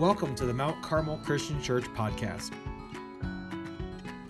Welcome to the Mount Carmel Christian Church podcast.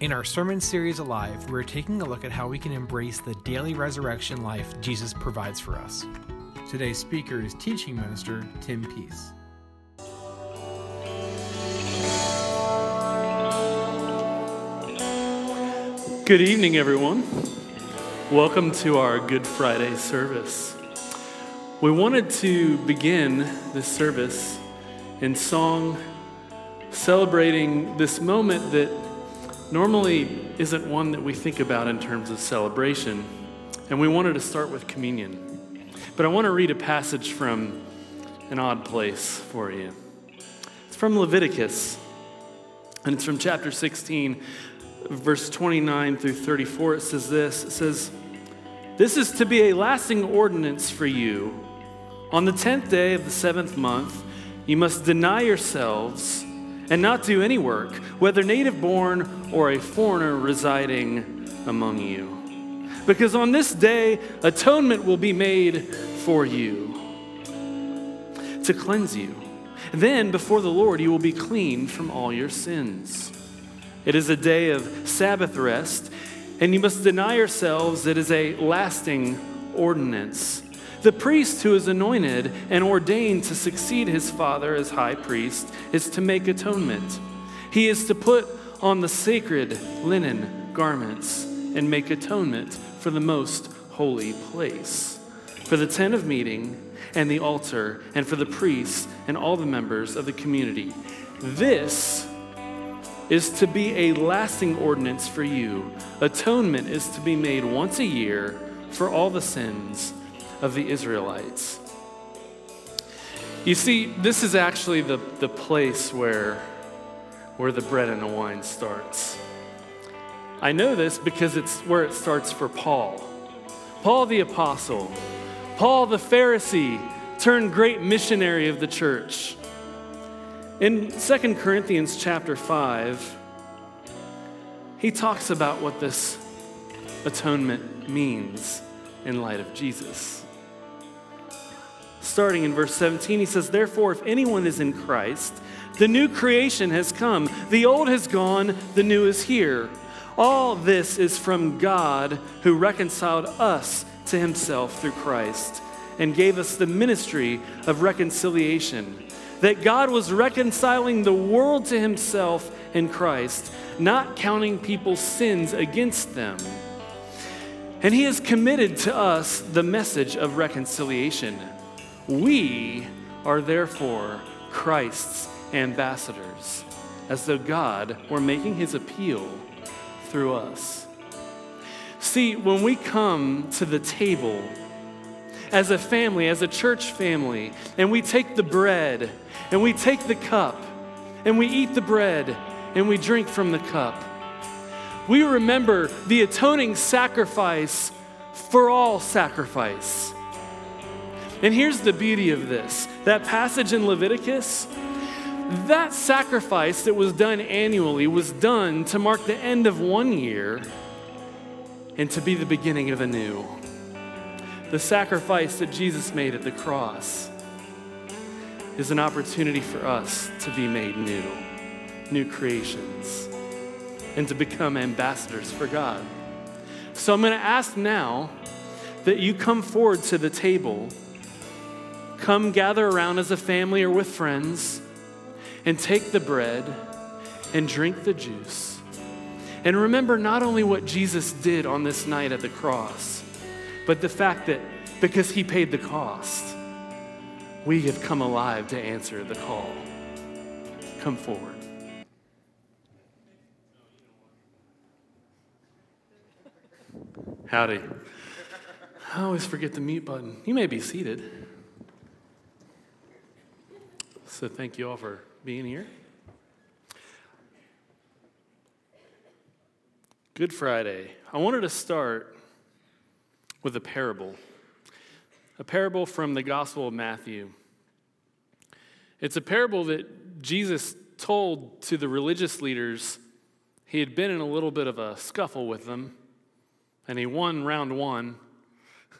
In our sermon series Alive, we're taking a look at how we can embrace the daily resurrection life Jesus provides for us. Today's speaker is teaching minister Tim Peace. Good evening, everyone. Welcome to our Good Friday service. We wanted to begin this service in song celebrating this moment that normally isn't one that we think about in terms of celebration. And we wanted to start with communion. But I want to read a passage from an odd place for you. It's from Leviticus, and it's from chapter 16, verse 29 through 34. It says this It says, This is to be a lasting ordinance for you. On the tenth day of the seventh month, you must deny yourselves and not do any work, whether native born or a foreigner residing among you. Because on this day, atonement will be made for you to cleanse you. Then, before the Lord, you will be clean from all your sins. It is a day of Sabbath rest, and you must deny yourselves. It is a lasting ordinance. The priest who is anointed and ordained to succeed his father as high priest is to make atonement. He is to put on the sacred linen garments and make atonement for the most holy place, for the tent of meeting and the altar, and for the priests and all the members of the community. This is to be a lasting ordinance for you. Atonement is to be made once a year for all the sins of the Israelites. You see, this is actually the, the place where, where the bread and the wine starts. I know this because it's where it starts for Paul. Paul the Apostle, Paul the Pharisee, turned great missionary of the church. In 2 Corinthians chapter 5, he talks about what this atonement means in light of Jesus. Starting in verse 17, he says, Therefore, if anyone is in Christ, the new creation has come. The old has gone, the new is here. All this is from God who reconciled us to himself through Christ and gave us the ministry of reconciliation that God was reconciling the world to himself in Christ, not counting people's sins against them. And he has committed to us the message of reconciliation. We are therefore Christ's ambassadors, as though God were making his appeal through us. See, when we come to the table as a family, as a church family, and we take the bread and we take the cup and we eat the bread and we drink from the cup. We remember the atoning sacrifice for all sacrifice. And here's the beauty of this that passage in Leviticus, that sacrifice that was done annually was done to mark the end of one year and to be the beginning of a new. The sacrifice that Jesus made at the cross is an opportunity for us to be made new, new creations, and to become ambassadors for God. So I'm going to ask now that you come forward to the table, come gather around as a family or with friends, and take the bread and drink the juice. And remember not only what Jesus did on this night at the cross, but the fact that because he paid the cost, we have come alive to answer the call. Come forward. Howdy. I always forget the mute button. You may be seated. So, thank you all for being here. Good Friday. I wanted to start with a parable a parable from the Gospel of Matthew. It's a parable that Jesus told to the religious leaders. He had been in a little bit of a scuffle with them, and he won round one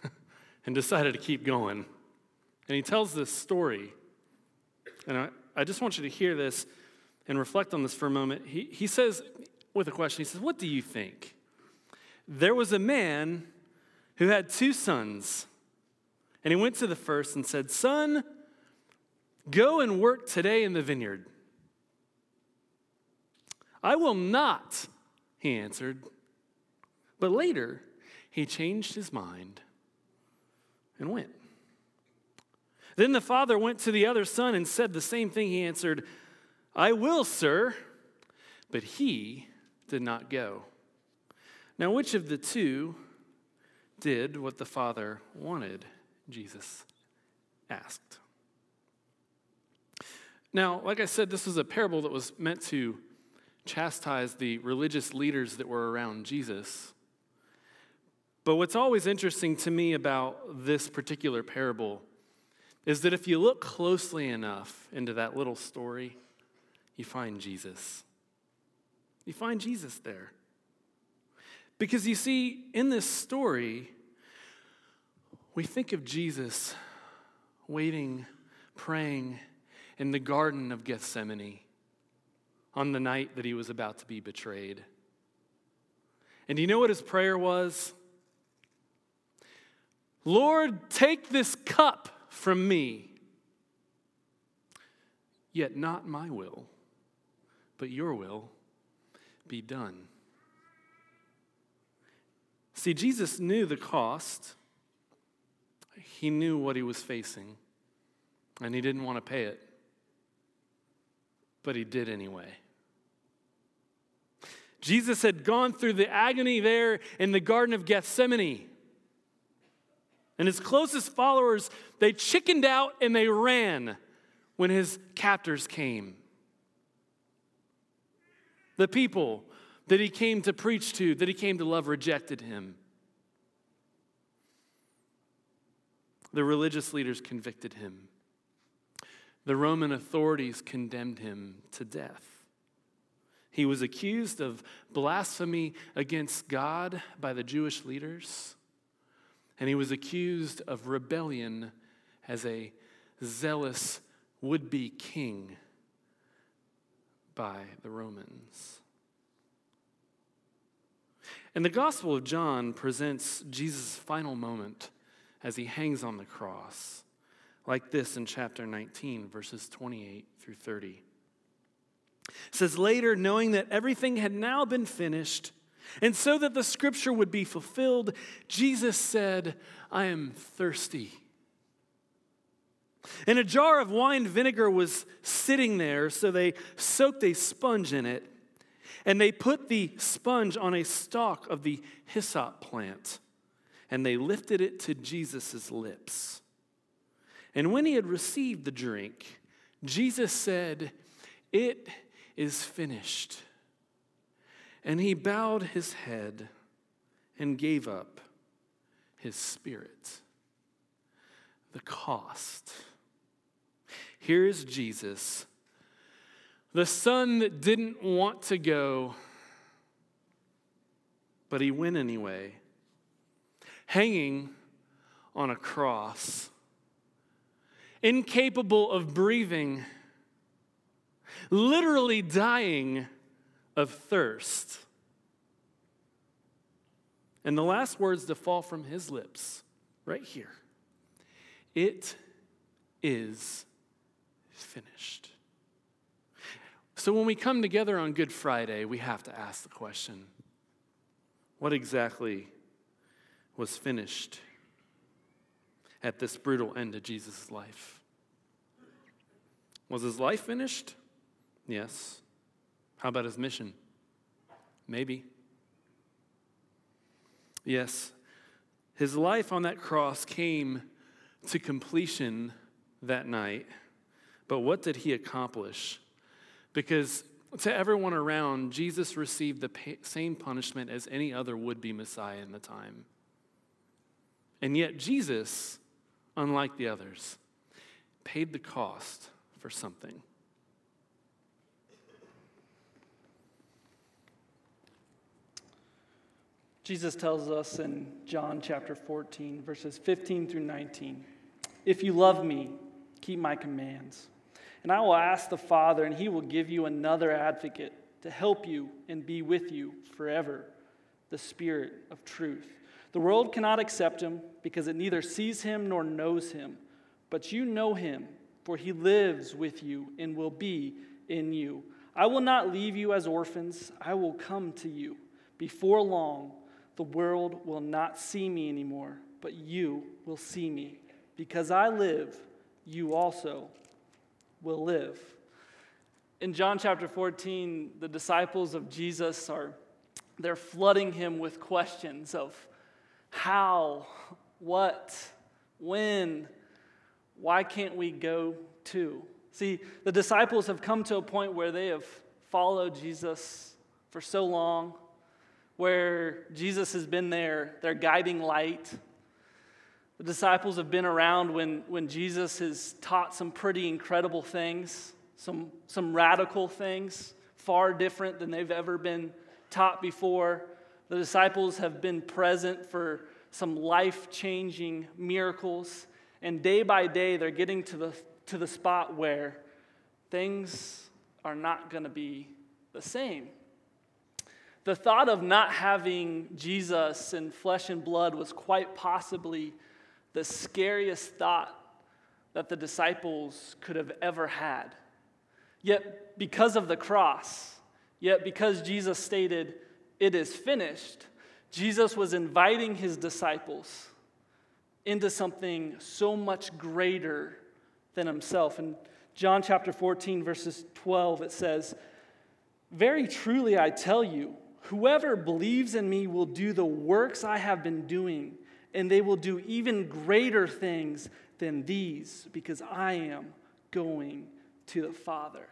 and decided to keep going. And he tells this story. And I, I just want you to hear this and reflect on this for a moment. He, he says, with a question, he says, What do you think? There was a man who had two sons, and he went to the first and said, Son, go and work today in the vineyard. I will not, he answered. But later, he changed his mind and went. Then the father went to the other son and said the same thing. He answered, I will, sir. But he did not go. Now, which of the two did what the father wanted? Jesus asked. Now, like I said, this was a parable that was meant to chastise the religious leaders that were around Jesus. But what's always interesting to me about this particular parable is that if you look closely enough into that little story, you find Jesus. You find Jesus there. Because you see, in this story, we think of Jesus waiting, praying in the Garden of Gethsemane on the night that he was about to be betrayed. And you know what his prayer was? Lord, take this cup from me. Yet not my will, but your will be done. See, Jesus knew the cost, he knew what he was facing, and he didn't want to pay it, but he did anyway. Jesus had gone through the agony there in the Garden of Gethsemane. And his closest followers, they chickened out and they ran when his captors came. The people that he came to preach to, that he came to love, rejected him. The religious leaders convicted him. The Roman authorities condemned him to death. He was accused of blasphemy against God by the Jewish leaders and he was accused of rebellion as a zealous would be king by the Romans. And the Gospel of John presents Jesus' final moment as he hangs on the cross, like this in chapter 19, verses 28 through 30. It says, Later, knowing that everything had now been finished, and so that the scripture would be fulfilled, Jesus said, I am thirsty. And a jar of wine vinegar was sitting there, so they soaked a sponge in it, and they put the sponge on a stalk of the hyssop plant, and they lifted it to Jesus' lips. And when he had received the drink, Jesus said, It is finished. And he bowed his head and gave up his spirit. The cost. Here is Jesus, the son that didn't want to go, but he went anyway, hanging on a cross, incapable of breathing, literally dying of thirst. And the last words to fall from his lips, right here it is finished. So when we come together on Good Friday, we have to ask the question what exactly was finished at this brutal end of Jesus' life? Was his life finished? Yes. How about his mission? Maybe. Yes, his life on that cross came to completion that night. But what did he accomplish? Because to everyone around, Jesus received the same punishment as any other would be Messiah in the time. And yet, Jesus, unlike the others, paid the cost for something. Jesus tells us in John chapter 14, verses 15 through 19 If you love me, keep my commands. And I will ask the Father, and he will give you another advocate to help you and be with you forever the Spirit of truth. The world cannot accept him because it neither sees him nor knows him, but you know him, for he lives with you and will be in you. I will not leave you as orphans, I will come to you. Before long, the world will not see me anymore, but you will see me. Because I live, you also will live. In John chapter 14, the disciples of Jesus are they're flooding him with questions of how, what, when, why can't we go to? See, the disciples have come to a point where they have followed Jesus for so long, where Jesus has been there, their guiding light. The disciples have been around when, when Jesus has taught some pretty incredible things, some, some radical things, far different than they've ever been taught before. The disciples have been present for some life changing miracles. And day by day, they're getting to the, to the spot where things are not going to be the same. The thought of not having Jesus in flesh and blood was quite possibly the scariest thought that the disciples could have ever had. Yet, because of the cross, Yet, because Jesus stated, It is finished, Jesus was inviting his disciples into something so much greater than himself. In John chapter 14, verses 12, it says, Very truly I tell you, whoever believes in me will do the works I have been doing, and they will do even greater things than these, because I am going to the Father.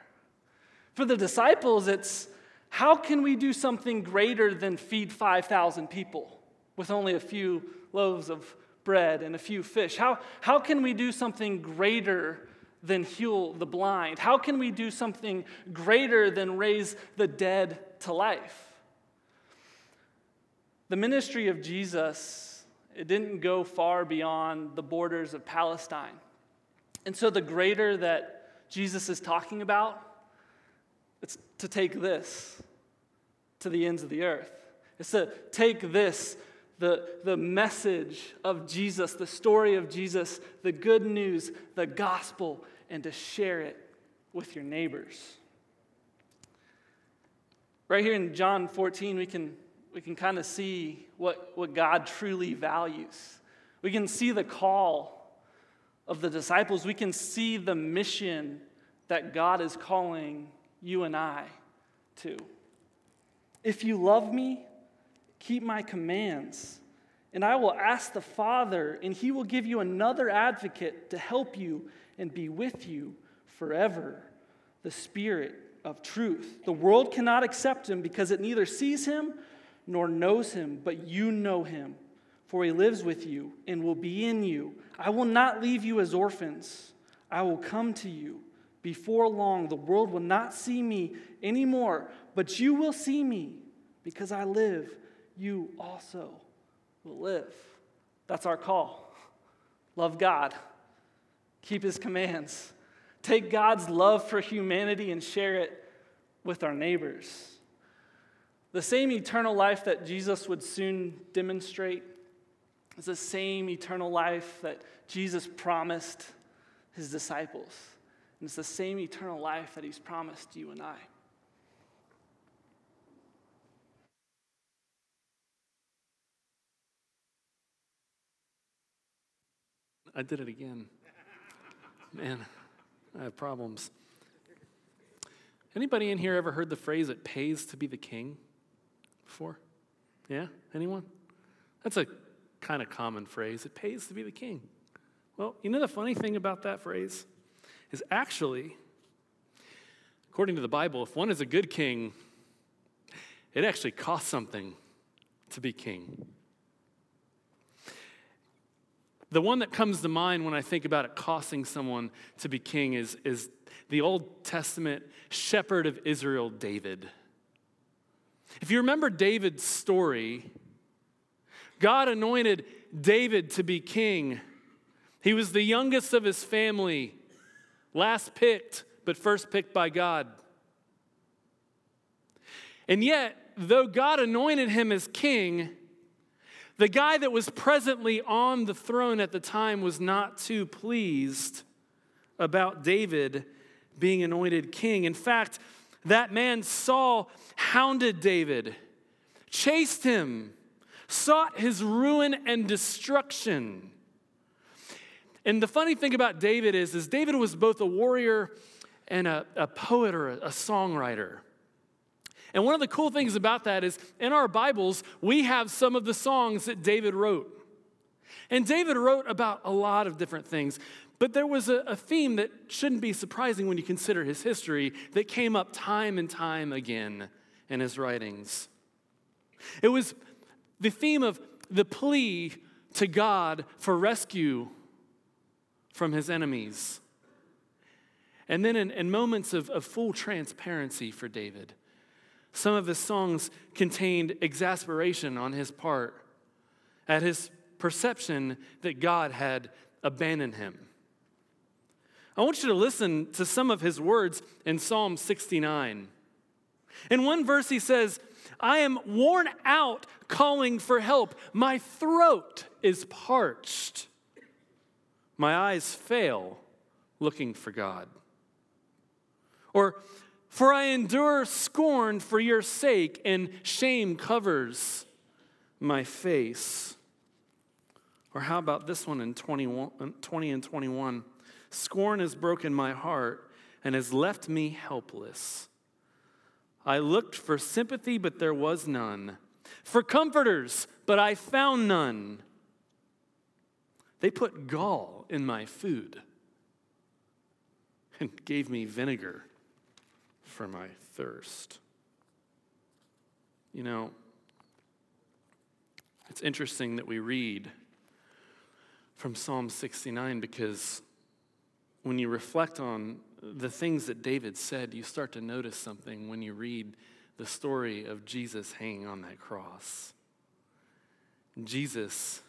For the disciples, it's how can we do something greater than feed 5,000 people with only a few loaves of bread and a few fish? How, how can we do something greater than heal the blind? How can we do something greater than raise the dead to life? The ministry of Jesus, it didn't go far beyond the borders of Palestine. And so the greater that Jesus is talking about, it's to take this to the ends of the earth. It's to take this, the, the message of Jesus, the story of Jesus, the good news, the gospel, and to share it with your neighbors. Right here in John 14, we can, we can kind of see what, what God truly values. We can see the call of the disciples. We can see the mission that God is calling you and I to. If you love me, keep my commands. And I will ask the Father, and he will give you another advocate to help you and be with you forever the Spirit of truth. The world cannot accept him because it neither sees him nor knows him, but you know him, for he lives with you and will be in you. I will not leave you as orphans, I will come to you. Before long, the world will not see me anymore, but you will see me. Because I live, you also will live. That's our call. Love God, keep his commands, take God's love for humanity and share it with our neighbors. The same eternal life that Jesus would soon demonstrate is the same eternal life that Jesus promised his disciples. And it's the same eternal life that he's promised you and I. I did it again. Man, I have problems. Anybody in here ever heard the phrase it pays to be the king before? Yeah? Anyone? That's a kind of common phrase. It pays to be the king. Well, you know the funny thing about that phrase? is actually, according to the Bible, if one is a good king, it actually costs something to be king. The one that comes to mind when I think about it costing someone to be king is, is the Old Testament shepherd of Israel, David. If you remember David's story, God anointed David to be king. He was the youngest of his family last picked but first picked by God. And yet, though God anointed him as king, the guy that was presently on the throne at the time was not too pleased about David being anointed king. In fact, that man Saul hounded David, chased him, sought his ruin and destruction. And the funny thing about David is, is David was both a warrior and a, a poet or a, a songwriter. And one of the cool things about that is in our Bibles, we have some of the songs that David wrote. And David wrote about a lot of different things, but there was a, a, theme that shouldn't be surprising when you consider his history that came up time and time again in his writings. It was the theme of the plea to God for rescue from his enemies. And then in, in moments of, of full transparency for David, some of his songs contained exasperation on his part at his perception that God had abandoned him. I want you to listen to some of his words in Psalm 69. In one verse, he says, I am worn out calling for help. My throat is parched. My eyes fail looking for God. Or, for I endure scorn for your sake, and shame covers my face. Or how about this one in 21, 20 and 21? Scorn has broken my heart and has left me helpless. I looked for sympathy, but there was none. For comforters, but I found none. They put gall in my food and gave me vinegar for my thirst. You know, it's interesting that we read from Psalm 69 because when you reflect on the things that David said, you start to notice something when you read the story of Jesus hanging on that cross. Jesus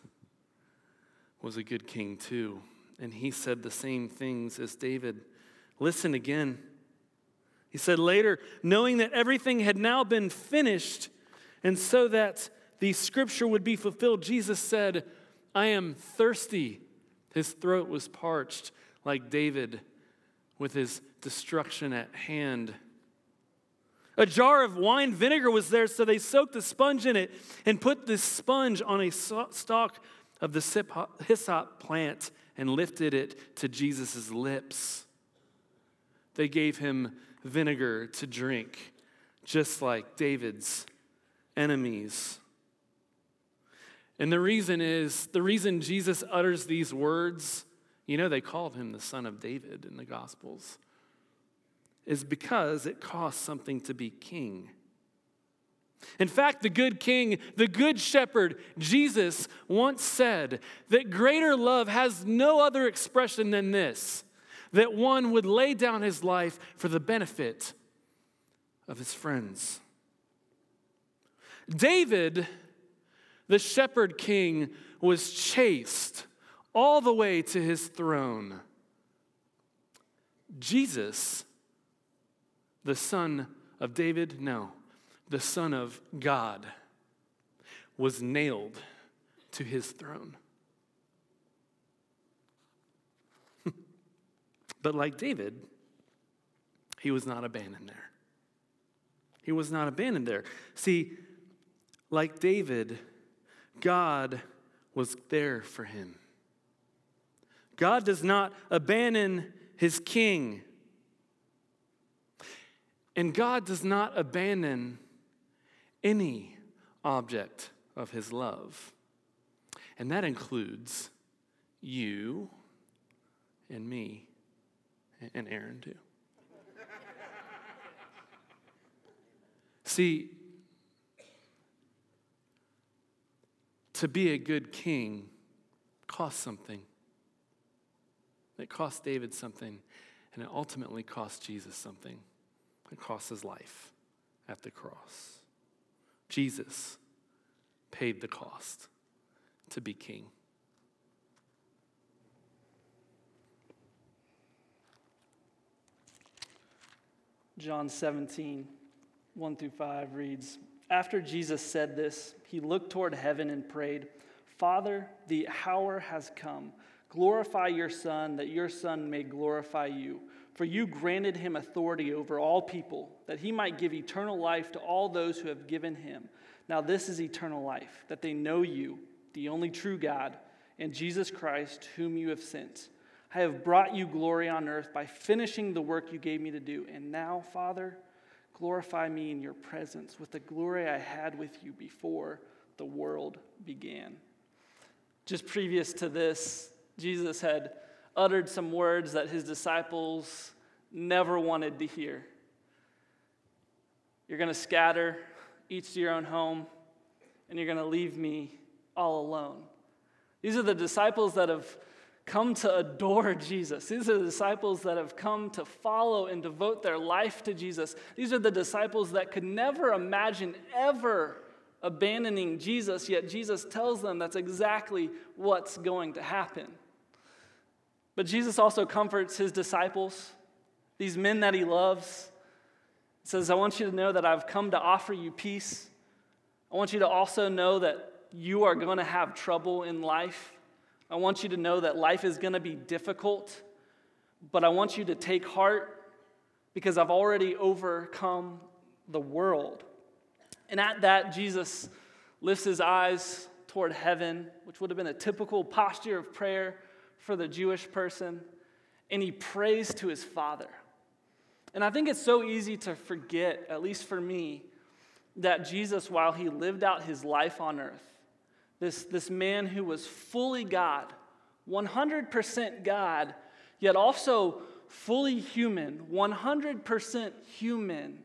was a good king too, and he said the same things as David. Listen again. He said later, knowing that everything had now been finished, and so that the scripture would be fulfilled, Jesus said, I am thirsty. His throat was parched, like David with his destruction at hand. A jar of wine vinegar was there, so they soaked a sponge in it and put this sponge on a stalk of the hyssop plant and lifted it to Jesus' lips. They gave him vinegar to drink, just like David's enemies. And the reason is the reason Jesus utters these words, you know, they called him the son of David in the Gospels, is because it costs something to be king. In fact, the good king, the good shepherd, Jesus once said that greater love has no other expression than this that one would lay down his life for the benefit of his friends. David, the shepherd king, was chased all the way to his throne. Jesus, the son of David, no, the son of God, was nailed to his throne. But like David, he was not abandoned there. He was not abandoned there. See, like David, God was there for him. God does not abandon his king. And God does not abandon any object of his love. And that includes you and me and Aaron too. See, to be a good king costs something. It cost David something, and it ultimately cost Jesus something. It cost his life at the cross. Jesus paid the cost to be king. John 17, 1 through 5 reads After Jesus said this, he looked toward heaven and prayed, Father, the hour has come. Glorify your Son, that your Son may glorify you. For you granted him authority over all people, that he might give eternal life to all those who have given him. Now, this is eternal life, that they know you, the only true God, and Jesus Christ, whom you have sent. I have brought you glory on earth by finishing the work you gave me to do. And now, Father, glorify me in your presence with the glory I had with you before the world began. Just previous to this, Jesus had uttered some words that his disciples never wanted to hear. You're going to scatter, each to your own home, and you're going to leave me all alone. These are the disciples that have come to adore Jesus. These are the disciples that have come to follow and devote their life to Jesus. These are the disciples that could never imagine ever abandoning Jesus, yet Jesus tells them that's exactly what's going to happen. But Jesus also comforts his disciples, these men that he loves. He says, I want you to know that I've come to offer you peace. I want you to also know that you are going to have trouble in life. I want you to know that life is going to be difficult, but I want you to take heart because I've already overcome the world. And at that, Jesus lifts his eyes toward heaven, which would have been a typical posture of prayer for the Jewish person, and he prays to his Father. And I think it's so easy to forget, at least for me, that Jesus, while he lived out his life on earth, this, this man who was fully God, 100% God, yet also fully human, 100% human,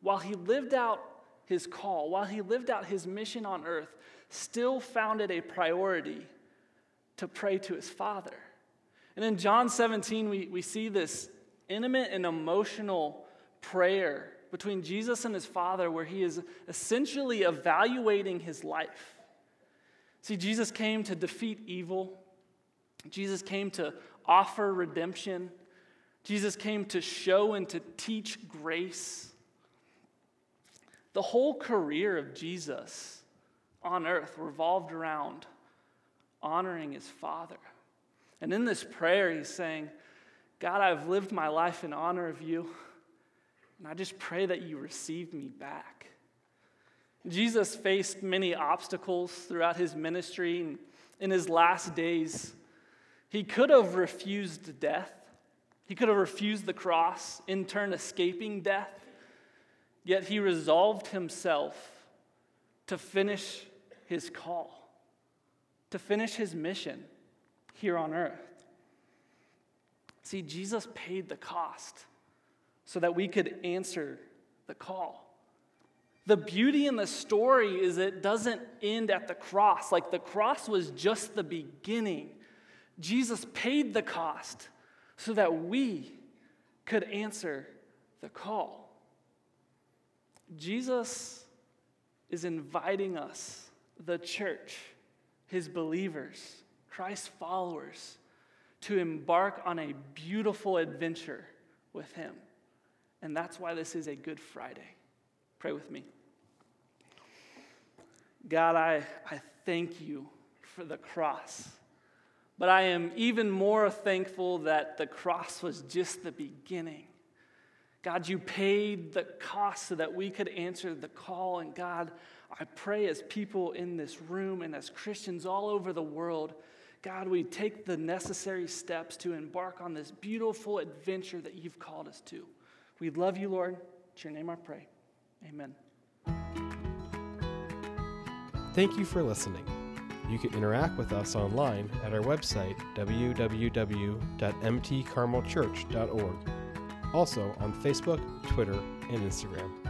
while he lived out his call, while he lived out his mission on earth, still found it a priority to pray to his Father. And in John 17, we, we see this intimate and emotional prayer between Jesus and his Father, where he is essentially evaluating his life. See, Jesus came to defeat evil, Jesus came to offer redemption, Jesus came to show and to teach grace. The whole career of Jesus on earth revolved around honoring his Father. And in this prayer, he's saying, God, I've lived my life in honor of you, and I just pray that you receive me back. Jesus faced many obstacles throughout his ministry and in his last days. He could have refused death. He could have refused the cross, in turn, escaping death. Yet he resolved himself to finish his call, to finish his mission here on earth. See, Jesus paid the cost so that we could answer the call. The beauty in the story is it doesn't end at the cross. Like the cross was just the beginning. Jesus paid the cost so that we could answer the call. Jesus is inviting us, the church, his believers, Christ's followers, to embark on a beautiful adventure with him. And that's why this is a Good Friday. Pray with me. God, I, I thank you for the cross. But I am even more thankful that the cross was just the beginning. God, you paid the cost so that we could answer the call. And God, I pray as people in this room and as Christians all over the world, God, we take the necessary steps to embark on this beautiful adventure that you've called us to. We love you, Lord. It's your name I pray. Amen. Thank you for listening. You can interact with us online at our website, www.mtcarmelchurch.org. Also on Facebook, Twitter, and Instagram.